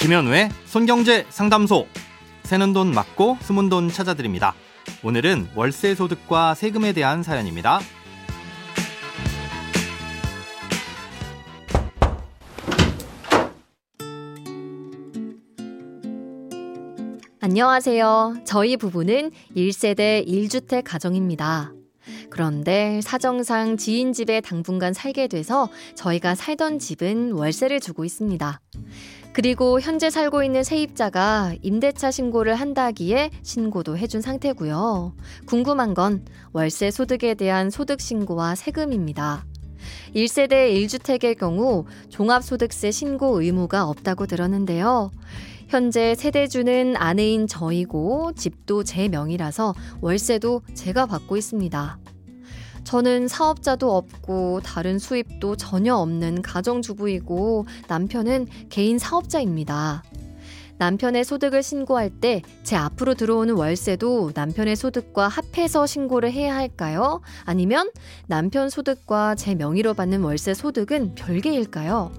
김현우의 손경제 상담소. 새는 돈 맞고 숨은 돈 찾아드립니다. 오늘은 월세 소득과 세금에 대한 사연입니다. 안녕하세요. 저희 부부는 1세대 1주택 가정입니다. 그런데 사정상 지인 집에 당분간 살게 돼서 저희가 살던 집은 월세를 주고 있습니다. 그리고 현재 살고 있는 세입자가 임대차 신고를 한다기에 신고도 해준 상태고요. 궁금한 건 월세 소득에 대한 소득 신고와 세금입니다. 1세대 1주택의 경우 종합소득세 신고 의무가 없다고 들었는데요. 현재 세대주는 아내인 저이고 집도 제 명이라서 월세도 제가 받고 있습니다. 저는 사업자도 없고 다른 수입도 전혀 없는 가정주부이고 남편은 개인 사업자입니다. 남편의 소득을 신고할 때 제 앞으로 들어오는 월세도 남편의 소득과 합해서 신고를 해야 할까요? 아니면 남편 소득과 제 명의로 받는 월세 소득은 별개일까요?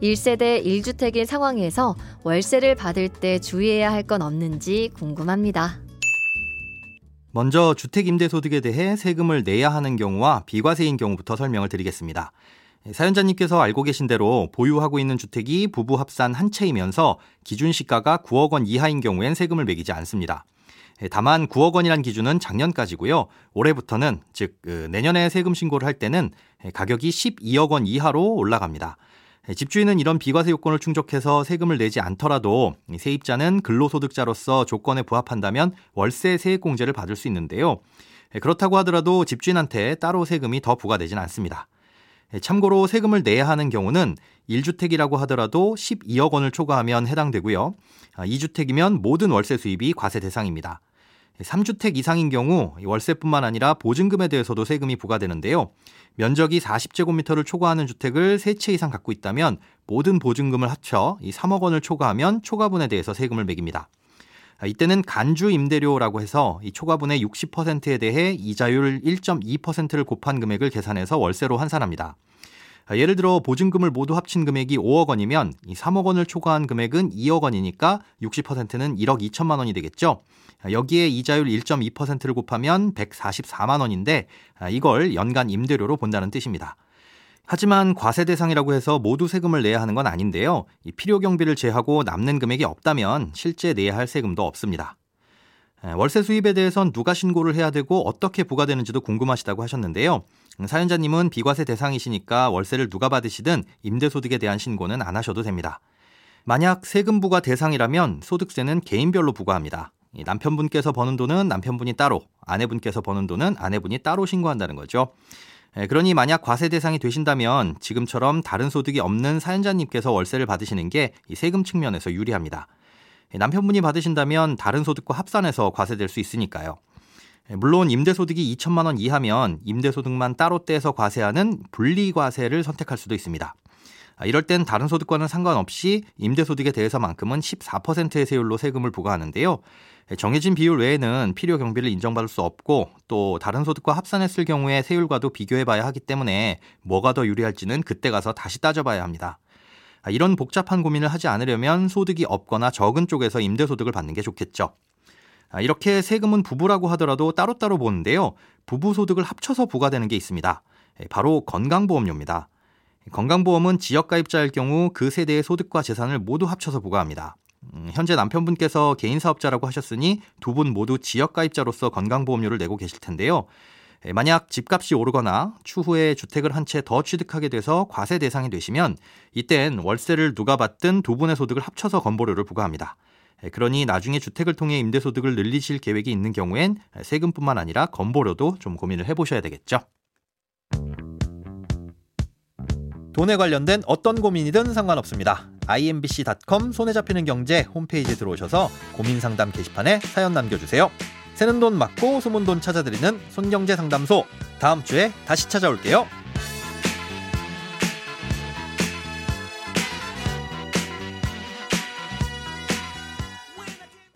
1세대 1주택인 상황에서 월세를 받을 때 주의해야 할 건 없는지 궁금합니다. 먼저 주택임대소득에 대해 세금을 내야 하는 경우와 비과세인 경우부터 설명을 드리겠습니다. 사연자님께서 알고 계신 대로 보유하고 있는 주택이 부부 합산 한 채이면서 기준 시가가 9억 원 이하인 경우엔 세금을 매기지 않습니다. 다만 9억 원이란 기준은 작년까지고요. 올해부터는 즉그 내년에 세금 신고를 할 때는 가격이 12억 원 이하로 올라갑니다. 집주인은 이런 비과세 요건을 충족해서 세금을 내지 않더라도 세입자는 근로소득자로서 조건에 부합한다면 월세 세액공제를 받을 수 있는데요. 그렇다고 하더라도 집주인한테 따로 세금이 더 부과되진 않습니다. 참고로 세금을 내야 하는 경우는 1주택이라고 하더라도 12억 원을 초과하면 해당되고요. 2주택이면 모든 월세 수입이 과세 대상입니다. 3주택 이상인 경우 월세뿐만 아니라 보증금에 대해서도 세금이 부과되는데요. 면적이 40제곱미터를 초과하는 주택을 3채 이상 갖고 있다면 모든 보증금을 합쳐 이 3억 원을 초과하면 초과분에 대해서 세금을 매깁니다. 이때는 간주 임대료라고 해서 이 초과분의 60%에 대해 이자율 1.2%를 곱한 금액을 계산해서 월세로 환산합니다. 예를 들어 보증금을 모두 합친 금액이 5억 원이면 이 3억 원을 초과한 금액은 2억 원이니까 60%는 1억 2천만 원이 되겠죠. 여기에 이자율 1.2%를 곱하면 144만 원인데 이걸 연간 임대료로 본다는 뜻입니다. 하지만 과세 대상이라고 해서 모두 세금을 내야 하는 건 아닌데요. 이 필요 경비를 제하고 남는 금액이 없다면 실제 내야 할 세금도 없습니다. 월세 수입에 대해선 누가 신고를 해야 되고 어떻게 부과되는지도 궁금하시다고 하셨는데요. 사연자님은 비과세 대상이시니까 월세를 누가 받으시든 임대소득에 대한 신고는 안 하셔도 됩니다. 만약 세금 부과 대상이라면 소득세는 개인별로 부과합니다. 남편분께서 버는 돈은 남편분이 따로, 아내분께서 버는 돈은 아내분이 따로 신고한다는 거죠. 그러니 만약 과세 대상이 되신다면 지금처럼 다른 소득이 없는 사연자님께서 월세를 받으시는 게 세금 측면에서 유리합니다. 남편분이 받으신다면 다른 소득과 합산해서 과세될 수 있으니까요. 물론 임대소득이 2천만 원 이하면 임대소득만 따로 떼서 과세하는 분리과세를 선택할 수도 있습니다. 이럴 땐 다른 소득과는 상관없이 임대소득에 대해서만큼은 14%의 세율로 세금을 부과하는데요. 정해진 비율 외에는 필요 경비를 인정받을 수 없고 또 다른 소득과 합산했을 경우에 세율과도 비교해 봐야 하기 때문에 뭐가 더 유리할지는 그때 가서 다시 따져봐야 합니다. 이런 복잡한 고민을 하지 않으려면 소득이 없거나 적은 쪽에서 임대소득을 받는 게 좋겠죠. 아, 이렇게 세금은 부부라고 하더라도 따로따로 보는데요. 부부 소득을 합쳐서 부과되는 게 있습니다. 예, 바로 건강보험료입니다. 건강보험은 지역가입자일 경우 그 세대의 소득과 재산을 모두 합쳐서 부과합니다. 음, 현재 남편분께서 개인 사업자라고 하셨으니 두 분 모두 지역가입자로서 건강보험료를 내고 계실 텐데요. 예, 만약 집값이 오르거나 추후에 주택을 한 채 더 취득하게 돼서 과세 대상이 되시면 이땐 월세를 누가 받든 두 분의 소득을 합쳐서 건보료를 부과합니다. 예, 그러니 나중에 주택을 통해 임대소득을 늘리실 계획이 있는 경우엔 세금뿐만 아니라 건보료도 좀 고민을 해보셔야 되겠죠. 돈에 관련된 어떤 고민이든 상관없습니다. imbc.com 손에 잡히는 경제 홈페이지에 들어오셔서 고민 상담 게시판에 사연 남겨주세요. 새는 돈 맞고 숨은 돈 찾아드리는 손경제 상담소 다음 주에 다시 찾아올게요.